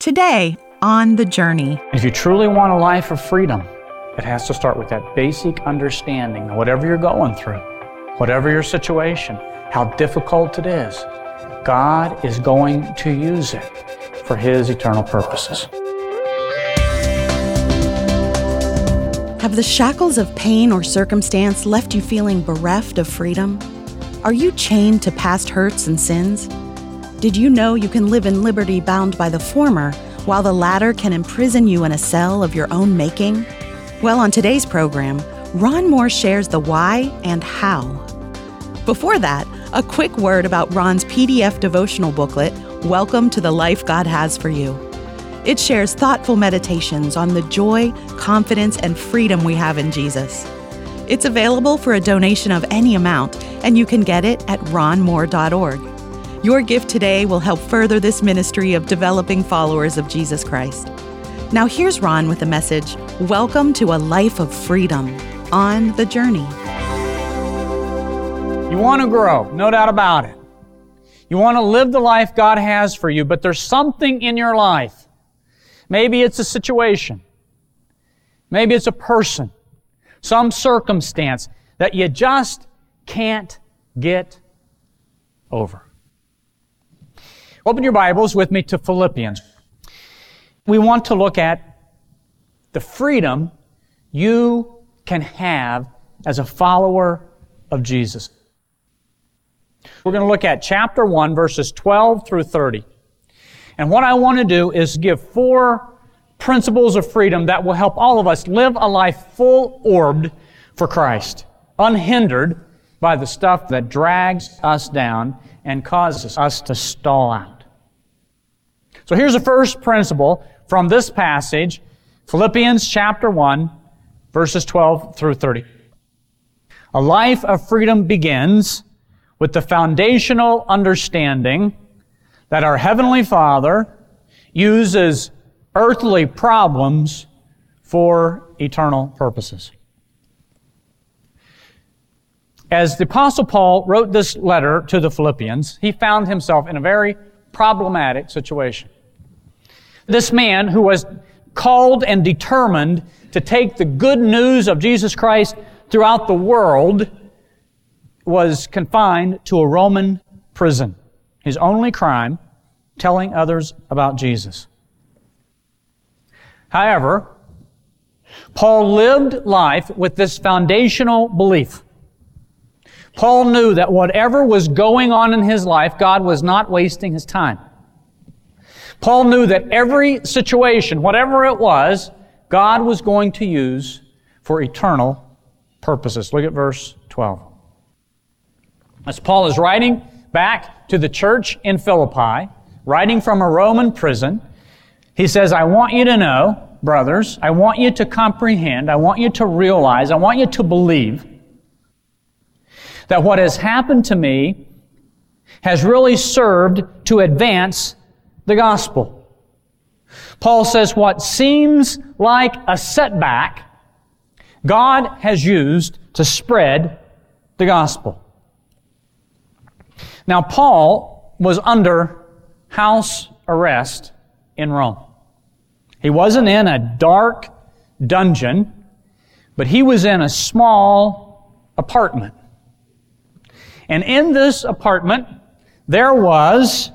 Today, on the journey. If you truly want a life of freedom, it has to start with that basic understanding that whatever you're going through, whatever your situation, how difficult it is, God is going to use it for His eternal purposes. Have the shackles of pain or circumstance left you feeling bereft of freedom? Are you chained to past hurts and sins? Did you know you can live in liberty bound by the former, while the latter can imprison you in a cell of your own making? Well, on today's program, Ron Moore shares the why and how. Before that, a quick word about Ron's PDF devotional booklet, Welcome to the Life God Has for You. It shares thoughtful meditations on the joy, confidence, and freedom we have in Jesus. It's available for a donation of any amount, and you can get it at ronmoore.org. Your gift today will help further this ministry of developing followers of Jesus Christ. Now, here's Ron with a message Welcome to a life of freedom on the journey. You want to grow, no doubt about it. You want to live the life God has for you, but there's something in your life Maybe it's a situation. Maybe it's a person, some circumstance that you just can't get over. Open your Bibles with me to Philippians. We want to look at the freedom you can have as a follower of Jesus. We're going to look at chapter 1, verses 12 through 30. And what I want to do is give four principles of freedom that will help all of us live a life full orbed for Christ, unhindered by the stuff that drags us down and causes us to stall out. So here's the first principle from this passage, Philippians chapter 1, verses 12 through 30. A life of freedom begins with the foundational understanding that our Heavenly Father uses earthly problems for eternal purposes. As the Apostle Paul wrote this letter to the Philippians, he found himself in a very problematic situation. This man who was called and determined to take the good news of Jesus Christ throughout the world was confined to a Roman prison. His only crime, telling others about Jesus. However, Paul lived life with this foundational belief. Paul knew that whatever was going on in his life, God was not wasting his time. Paul knew that every situation, whatever it was, God was going to use for eternal purposes. Look at verse 12. As Paul is writing back to the church in Philippi, writing from a Roman prison, he says, I want you to know, brothers, I want you to comprehend, I want you to realize, I want you to believe that what has happened to me has really served to advance the gospel. Paul says what seems like a setback, God has used to spread the gospel. Now, Paul was under house arrest in Rome. He wasn't in a dark dungeon, but he was in a small apartment. And in this apartment, there was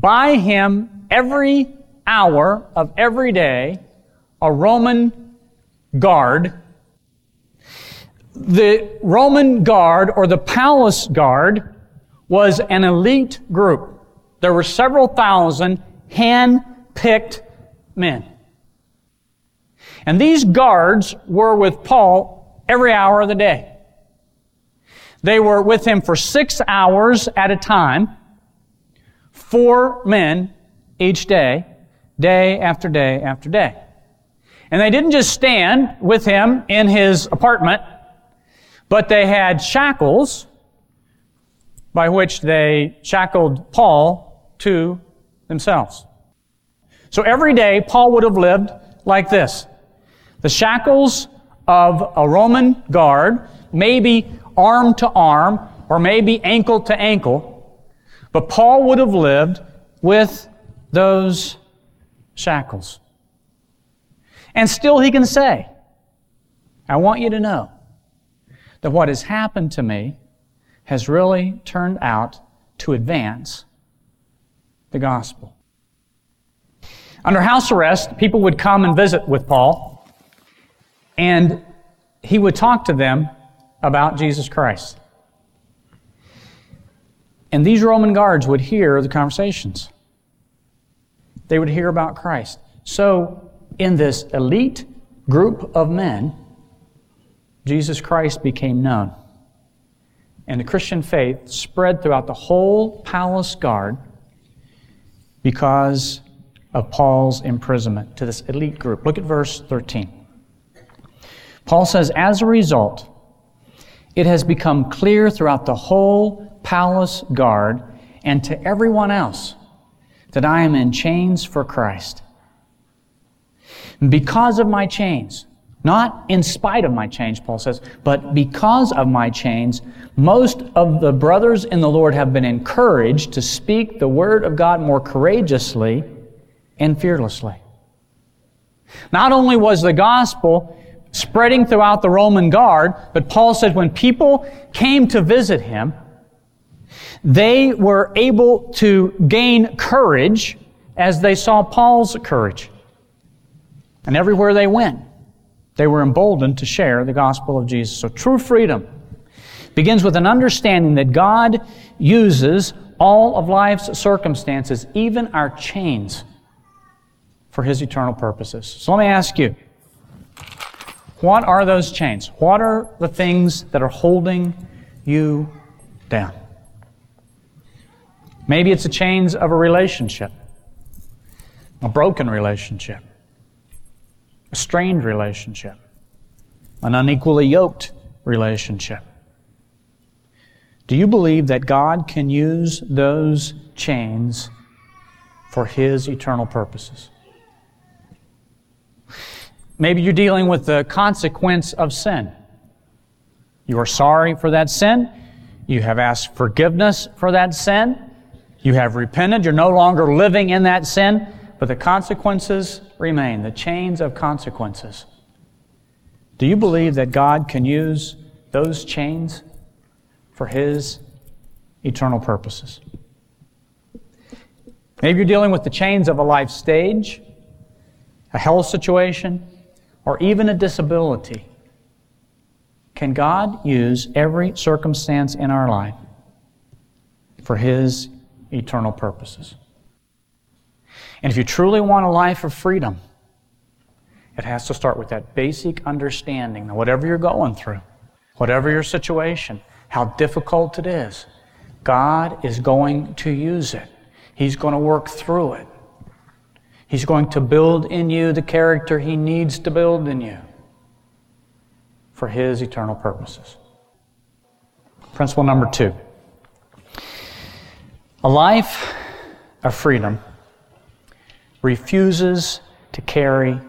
by him every hour of every day a Roman guard. The Roman guard or the palace guard was an elite group. There were several thousand hand-picked men. And these guards were with Paul every hour of the day. They were with him for six hours at a time, four men each day, day after day after day. And they didn't just stand with him in his apartment, but they had shackles by which they shackled Paul to themselves. So every day, Paul would have lived like this. The shackles of a Roman guard, maybe arm to arm, or maybe ankle to ankle, but Paul would have lived with those shackles. And still he can say, I want you to know that what has happened to me has really turned out to advance the gospel. Under house arrest, people would come and visit with Paul, and he would talk to them about Jesus Christ. And these Roman guards would hear the conversations. They would hear about Christ. So, in this elite group of men, Jesus Christ became known. And the Christian faith spread throughout the whole palace guard because of Paul's imprisonment to this elite group. Look at verse 13. Paul says, As a result, it has become clear throughout the whole palace guard and to everyone else that I am in chains for Christ. Because of my chains, not in spite of my chains, Paul says, but because of my chains, most of the brothers in the Lord have been encouraged to speak the word of God more courageously and fearlessly. Not only was the gospel spreading throughout the Roman guard, but Paul said when people came to visit him, they were able to gain courage as they saw Paul's courage. And everywhere they went, they were emboldened to share the gospel of Jesus. So true freedom begins with an understanding that God uses all of life's circumstances, even our chains, for His eternal purposes. So let me ask you, what are those chains? What are the things that are holding you down? Maybe it's the chains of a relationship, a broken relationship, a strained relationship, an unequally yoked relationship. Do you believe that God can use those chains for His eternal purposes? Maybe you're dealing with the consequence of sin. You are sorry for that sin. You have asked forgiveness for that sin. You have repented. You're no longer living in that sin, but the consequences remain, the chains of consequences. Do you believe that God can use those chains for His eternal purposes? Maybe you're dealing with the chains of a life stage, a health situation, or even a disability, can God use every circumstance in our life for His eternal purposes? And if you truly want a life of freedom, it has to start with that basic understanding that whatever you're going through, whatever your situation, how difficult it is, God is going to use it. He's going to work through it. He's going to build in you the character He needs to build in you for His eternal purposes. Principle number two a life of freedom refuses to carry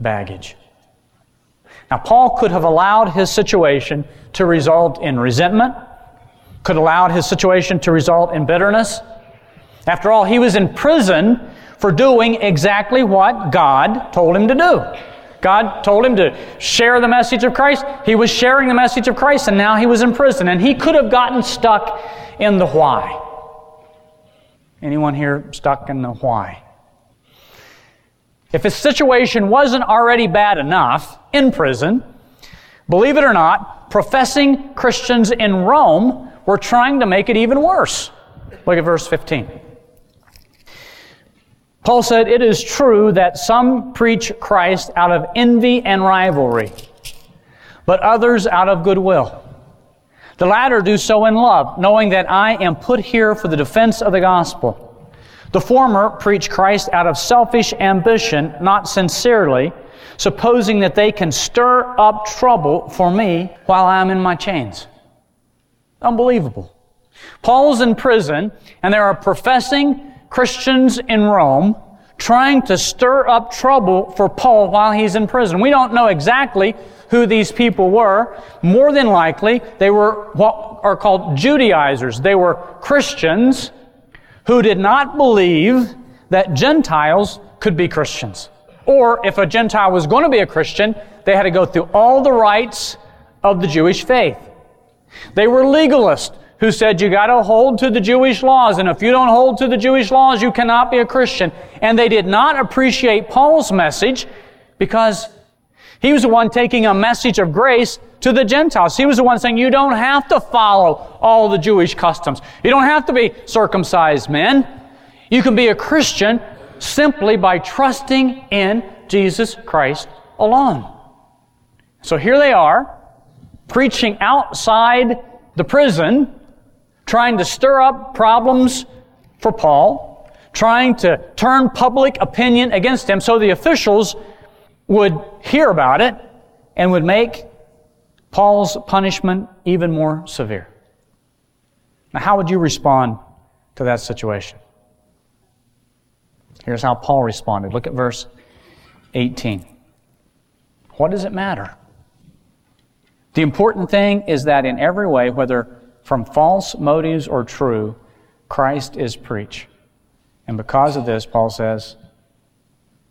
baggage. Now, Paul could have allowed his situation to result in resentment, could have allowed his situation to result in bitterness. After all, he was in prison for doing exactly what God told him to do. God told him to share the message of Christ. He was sharing the message of Christ, and now he was in prison. And he could have gotten stuck in the why. Anyone here stuck in the why? If his situation wasn't already bad enough in prison, believe it or not, professing Christians in Rome were trying to make it even worse. Look at verse 15. Paul said, It is true that some preach Christ out of envy and rivalry, but others out of goodwill. The latter do so in love, knowing that I am put here for the defense of the gospel. The former preach Christ out of selfish ambition, not sincerely, supposing that they can stir up trouble for me while I am in my chains. Unbelievable. Paul's in prison, and there are professing Christians in Rome trying to stir up trouble for Paul while he's in prison. We don't know exactly who these people were. More than likely, they were what are called Judaizers. They were Christians who did not believe that Gentiles could be Christians. Or if a Gentile was going to be a Christian, they had to go through all the rites of the Jewish faith. They were legalists who said you got to hold to the Jewish laws, and if you don't hold to the Jewish laws, you cannot be a Christian. And they did not appreciate Paul's message because he was the one taking a message of grace to the Gentiles. He was the one saying, you don't have to follow all the Jewish customs. You don't have to be circumcised men. You can be a Christian simply by trusting in Jesus Christ alone. So here they are, preaching outside the prison, trying to stir up problems for Paul, trying to turn public opinion against him so the officials would hear about it and would make Paul's punishment even more severe. Now, how would you respond to that situation? Here's how Paul responded. Look at verse 18. What does it matter? The important thing is that in every way, whether from false motives or true, Christ is preached. And because of this, Paul says,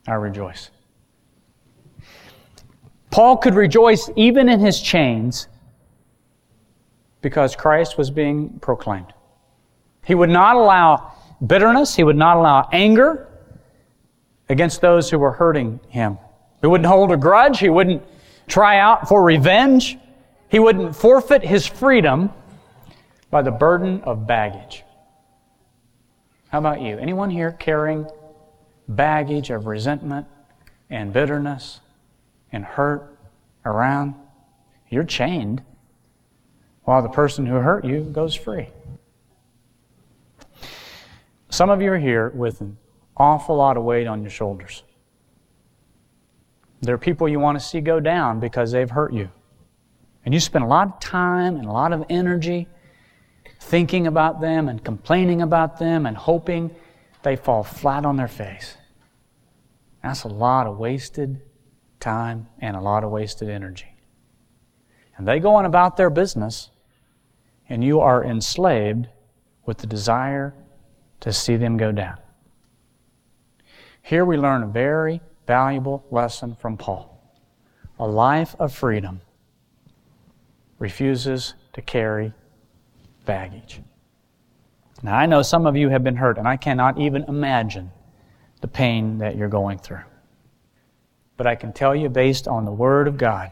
I rejoice. Paul could rejoice even in his chains because Christ was being proclaimed. He would not allow bitterness, he would not allow anger against those who were hurting him. He wouldn't hold a grudge, he wouldn't try out for revenge, he wouldn't forfeit his freedom by the burden of baggage. How about you? Anyone here carrying baggage of resentment and bitterness and hurt around? You're chained while the person who hurt you goes free. Some of you are here with an awful lot of weight on your shoulders. There are people you want to see go down because they've hurt you. And you spend a lot of time and a lot of energy thinking about them and complaining about them and hoping they fall flat on their face. That's a lot of wasted time and a lot of wasted energy. And they go on about their business, and you are enslaved with the desire to see them go down. Here we learn a very valuable lesson from Paul. A life of freedom refuses to carry baggage. Now, I know some of you have been hurt, and I cannot even imagine the pain that you're going through. But I can tell you, based on the Word of God,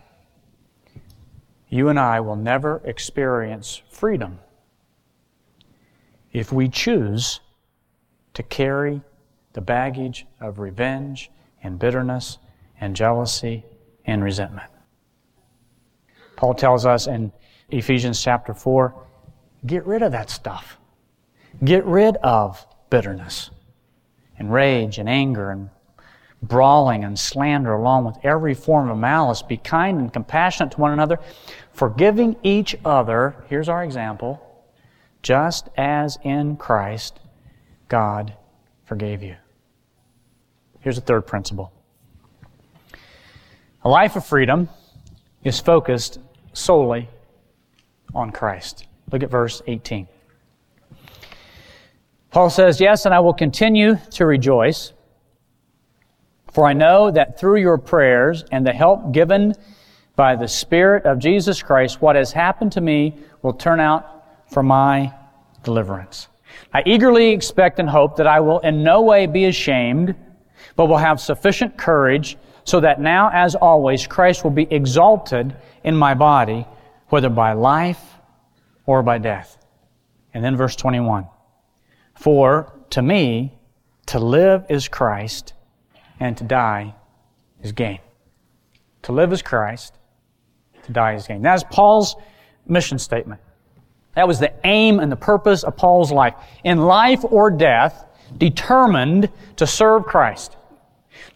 you and I will never experience freedom if we choose to carry the baggage of revenge and bitterness and jealousy and resentment. Paul tells us in Ephesians chapter 4 get rid of that stuff. Get rid of bitterness and rage and anger and brawling and slander along with every form of malice. Be kind and compassionate to one another, forgiving each other. Here's our example. Just as in Christ God forgave you. Here's a third principle. A life of freedom is focused solely on Christ. Look at verse 18. Paul says, Yes, and I will continue to rejoice, for I know that through your prayers and the help given by the Spirit of Jesus Christ, what has happened to me will turn out for my deliverance. I eagerly expect and hope that I will in no way be ashamed, but will have sufficient courage so that now, as always, Christ will be exalted in my body, whether by life or by death. And then verse 21. For to me, to live is Christ, and to die is gain. To live is Christ, to die is gain. That is Paul's mission statement. That was the aim and the purpose of Paul's life. In life or death, determined to serve Christ,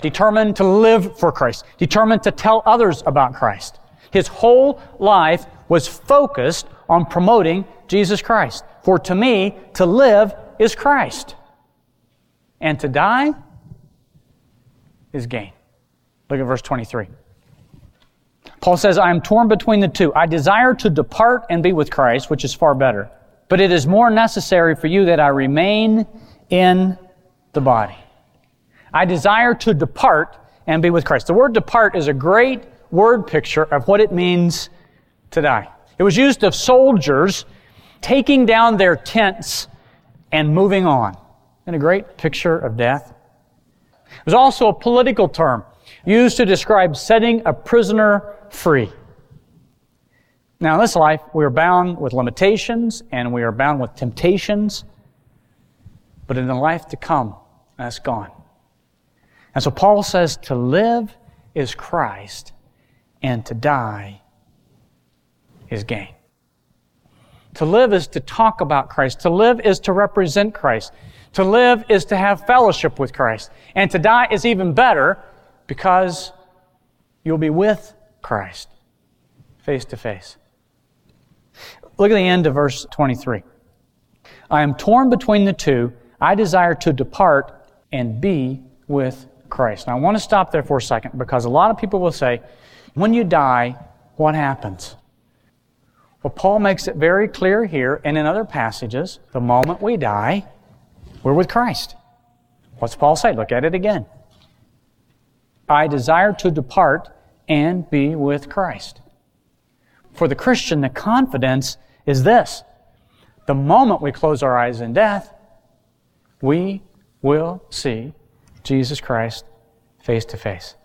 determined to live for Christ, determined to tell others about Christ. His whole life was focused on promoting Jesus Christ. For to me, to live is Christ. And to die is gain. Look at verse 23. Paul says, I am torn between the two. I desire to depart and be with Christ, which is far better. But it is more necessary for you that I remain in the body. I desire to depart and be with Christ. The word depart is a great word picture of what it means to die. It was used of soldiers taking down their tents and moving on. And a great picture of death. It was also a political term used to describe setting a prisoner free. Now, in this life, we are bound with limitations and we are bound with temptations, but in the life to come, that's gone. And so Paul says to live is Christ and to die is gain. To live is to talk about Christ. To live is to represent Christ. To live is to have fellowship with Christ. And to die is even better because you'll be with Christ face to face. Look at the end of verse 23. I am torn between the two. I desire to depart and be with Christ. Now, I want to stop there for a second because a lot of people will say, when you die, what happens? Well, Paul makes it very clear here and in other passages the moment we die, we're with Christ. What's Paul say? Look at it again. I desire to depart and be with Christ. For the Christian, the confidence is this the moment we close our eyes in death, we will see Jesus Christ face to face.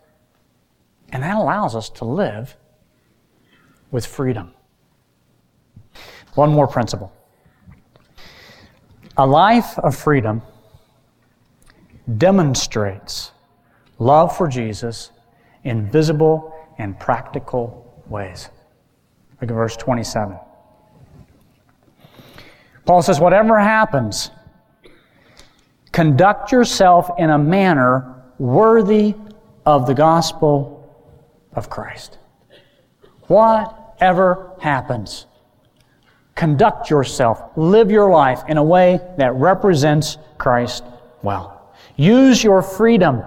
And that allows us to live with freedom. One more principle. A life of freedom demonstrates love for Jesus in visible and practical ways. Look at verse 27. Paul says, Whatever happens, conduct yourself in a manner worthy of the gospel of Christ. Whatever happens, conduct yourself, live your life in a way that represents Christ well. Use your freedom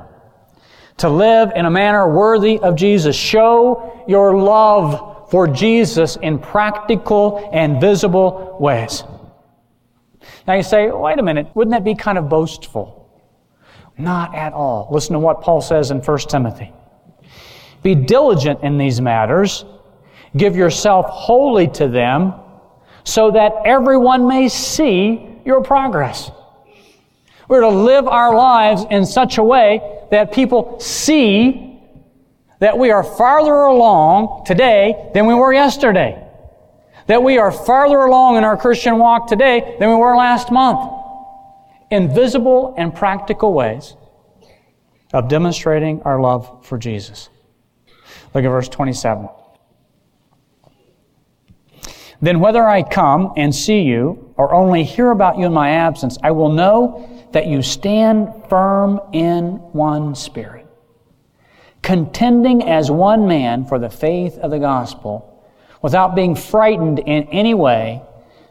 to live in a manner worthy of Jesus. Show your love for Jesus in practical and visible ways. Now you say, wait a minute, wouldn't that be kind of boastful? Not at all. Listen to what Paul says in 1 Timothy. Be diligent in these matters. Give yourself wholly to them so that everyone may see your progress. We're to live our lives in such a way that people see that we are farther along today than we were yesterday. That we are farther along in our Christian walk today than we were last month. In visible and practical ways of demonstrating our love for Jesus. Look at verse 27. Then whether I come and see you or only hear about you in my absence, I will know that you stand firm in one spirit, contending as one man for the faith of the gospel, without being frightened in any way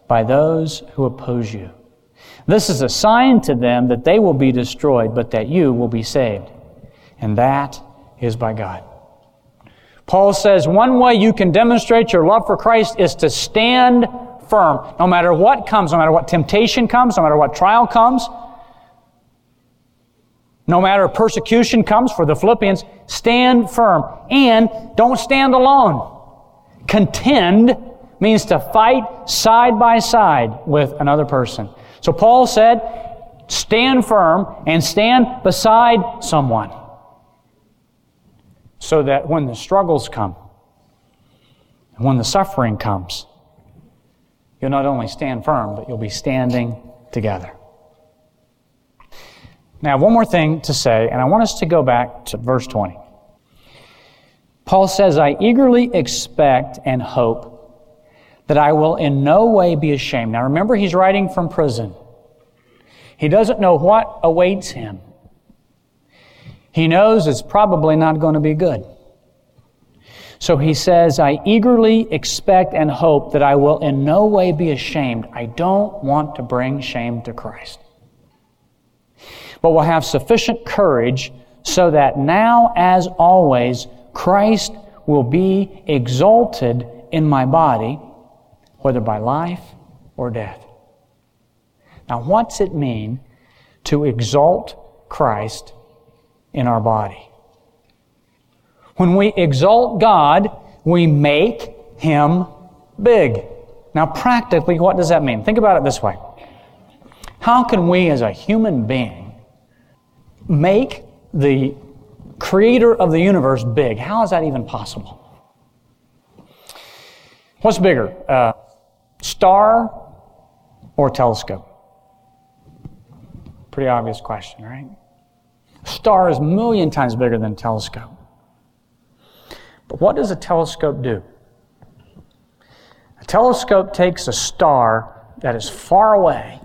by those who oppose you. This is a sign to them that they will be destroyed, but that you will be saved. And that is by God. Paul says one way you can demonstrate your love for Christ is to stand firm. No matter what comes, no matter what temptation comes, no matter what trial comes, no matter persecution comes for the Philippians, stand firm. And don't stand alone. Contend means to fight side by side with another person. So Paul said, stand firm and stand beside someone so that when the struggles come, and when the suffering comes, you'll not only stand firm, but you'll be standing together. Now, one more thing to say, and I want us to go back to verse 20. Paul says, I eagerly expect and hope that I will in no way be ashamed. Now, remember, he's writing from prison. He doesn't know what awaits him. He knows it's probably not going to be good. So he says, I eagerly expect and hope that I will in no way be ashamed. I don't want to bring shame to Christ. But will have sufficient courage so that now, as always, Christ will be exalted in my body, whether by life or death. Now, what's it mean to exalt Christ in our body. When we exalt God, we make Him big. Now, practically, what does that mean? Think about it this way How can we, as a human being, make the creator of the universe big? How is that even possible? What's bigger, uh, star or telescope? Pretty obvious question, right? Star is a million times bigger than a telescope. But what does a telescope do? A telescope takes a star that is far away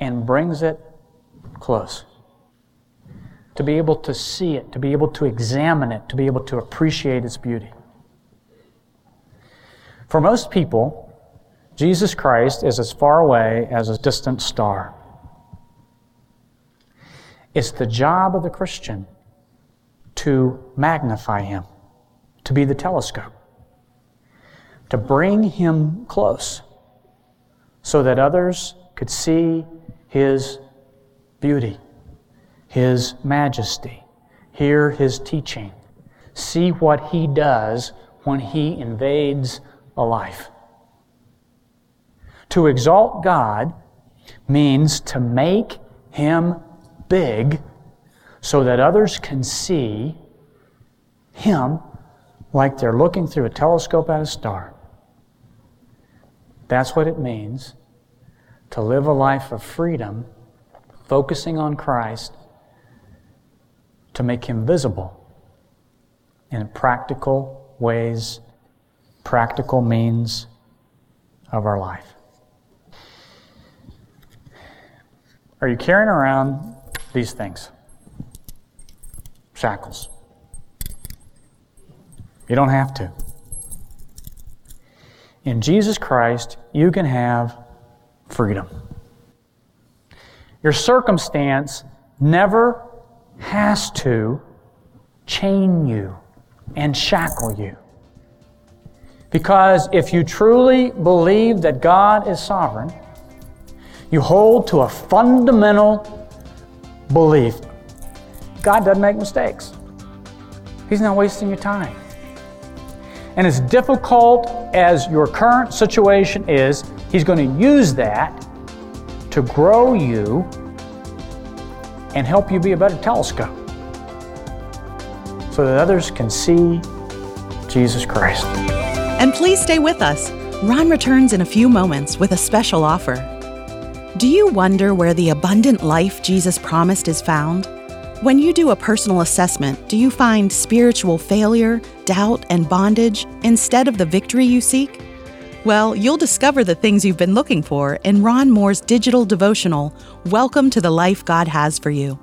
and brings it close. To be able to see it, to be able to examine it, to be able to appreciate its beauty. For most people, Jesus Christ is as far away as a distant star. It's the job of the Christian to magnify him, to be the telescope, to bring him close so that others could see his beauty, his majesty, hear his teaching, see what he does when he invades a life. To exalt God means to make him big so that others can see him like they're looking through a telescope at a star. That's what it means to live a life of freedom, focusing on Christ, to make him visible in practical ways, practical means of our life. Are you carrying around these things? Shackles. You don't have to. In Jesus Christ, you can have freedom. Your circumstance never has to chain you and shackle you. Because if you truly believe that God is sovereign, you hold to a fundamental belief God doesn't make mistakes. He's not wasting your time. And as difficult as your current situation is, He's going to use that to grow you and help you be a better telescope so that others can see Jesus Christ. And please stay with us. Ron returns in a few moments with a special offer. Do you wonder where the abundant life Jesus promised is found? When you do a personal assessment, do you find spiritual failure, doubt, and bondage instead of the victory you seek? Well, you'll discover the things you've been looking for in Ron Moore's digital devotional, Welcome to the Life God Has for You.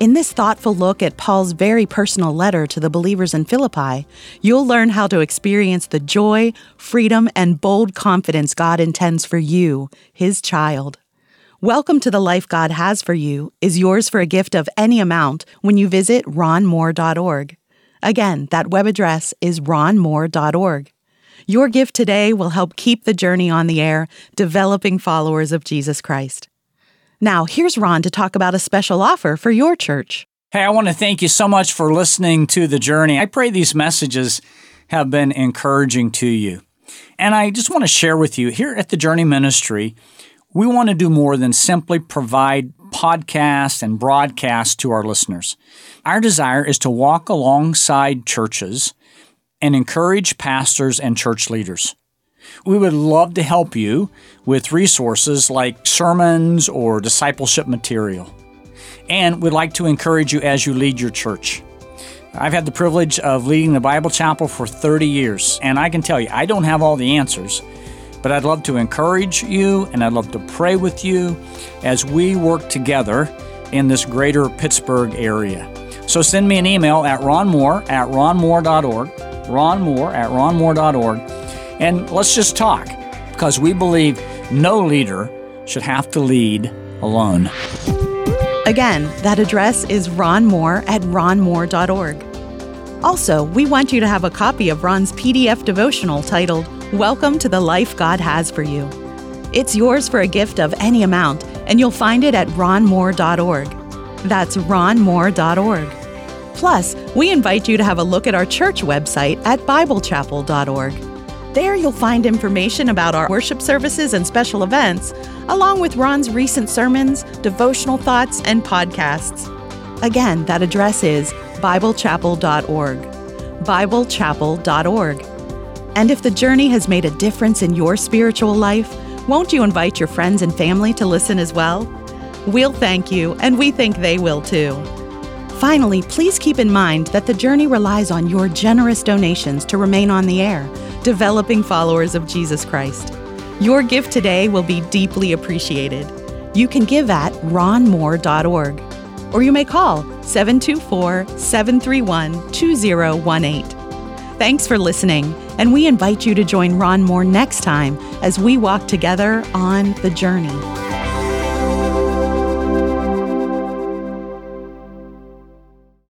In this thoughtful look at Paul's very personal letter to the believers in Philippi, you'll learn how to experience the joy, freedom, and bold confidence God intends for you, His child. Welcome to the Life God Has for You is yours for a gift of any amount when you visit ronmoore.org. Again, that web address is ronmoore.org. Your gift today will help keep the journey on the air, developing followers of Jesus Christ. Now, here's Ron to talk about a special offer for your church. Hey, I want to thank you so much for listening to the journey. I pray these messages have been encouraging to you. And I just want to share with you here at the Journey Ministry, we want to do more than simply provide podcasts and broadcasts to our listeners. Our desire is to walk alongside churches and encourage pastors and church leaders. We would love to help you with resources like sermons or discipleship material. And we'd like to encourage you as you lead your church. I've had the privilege of leading the Bible Chapel for 30 years, and I can tell you, I don't have all the answers, but I'd love to encourage you and I'd love to pray with you as we work together in this greater Pittsburgh area. So send me an email at ronmoore at ronmoore.org, ronmoore at ronmoore.org, and let's just talk because we believe no leader should have to lead alone. Again, that address is ronmoore at ronmoore.org. Also, we want you to have a copy of Ron's PDF devotional titled Welcome to the Life God Has for You. It's yours for a gift of any amount, and you'll find it at ronmoore.org. That's ronmoore.org. Plus, we invite you to have a look at our church website at BibleChapel.org. There you'll find information about our worship services and special events, along with Ron's recent sermons, devotional thoughts, and podcasts. Again, that address is BibleChapel.org. BibleChapel.org. And if the journey has made a difference in your spiritual life, won't you invite your friends and family to listen as well? We'll thank you, and we think they will too. Finally, please keep in mind that the journey relies on your generous donations to remain on the air, developing followers of Jesus Christ. Your gift today will be deeply appreciated. You can give at ronmoore.org or you may call 724 731 2018. Thanks for listening, and we invite you to join Ron Moore next time as we walk together on the journey.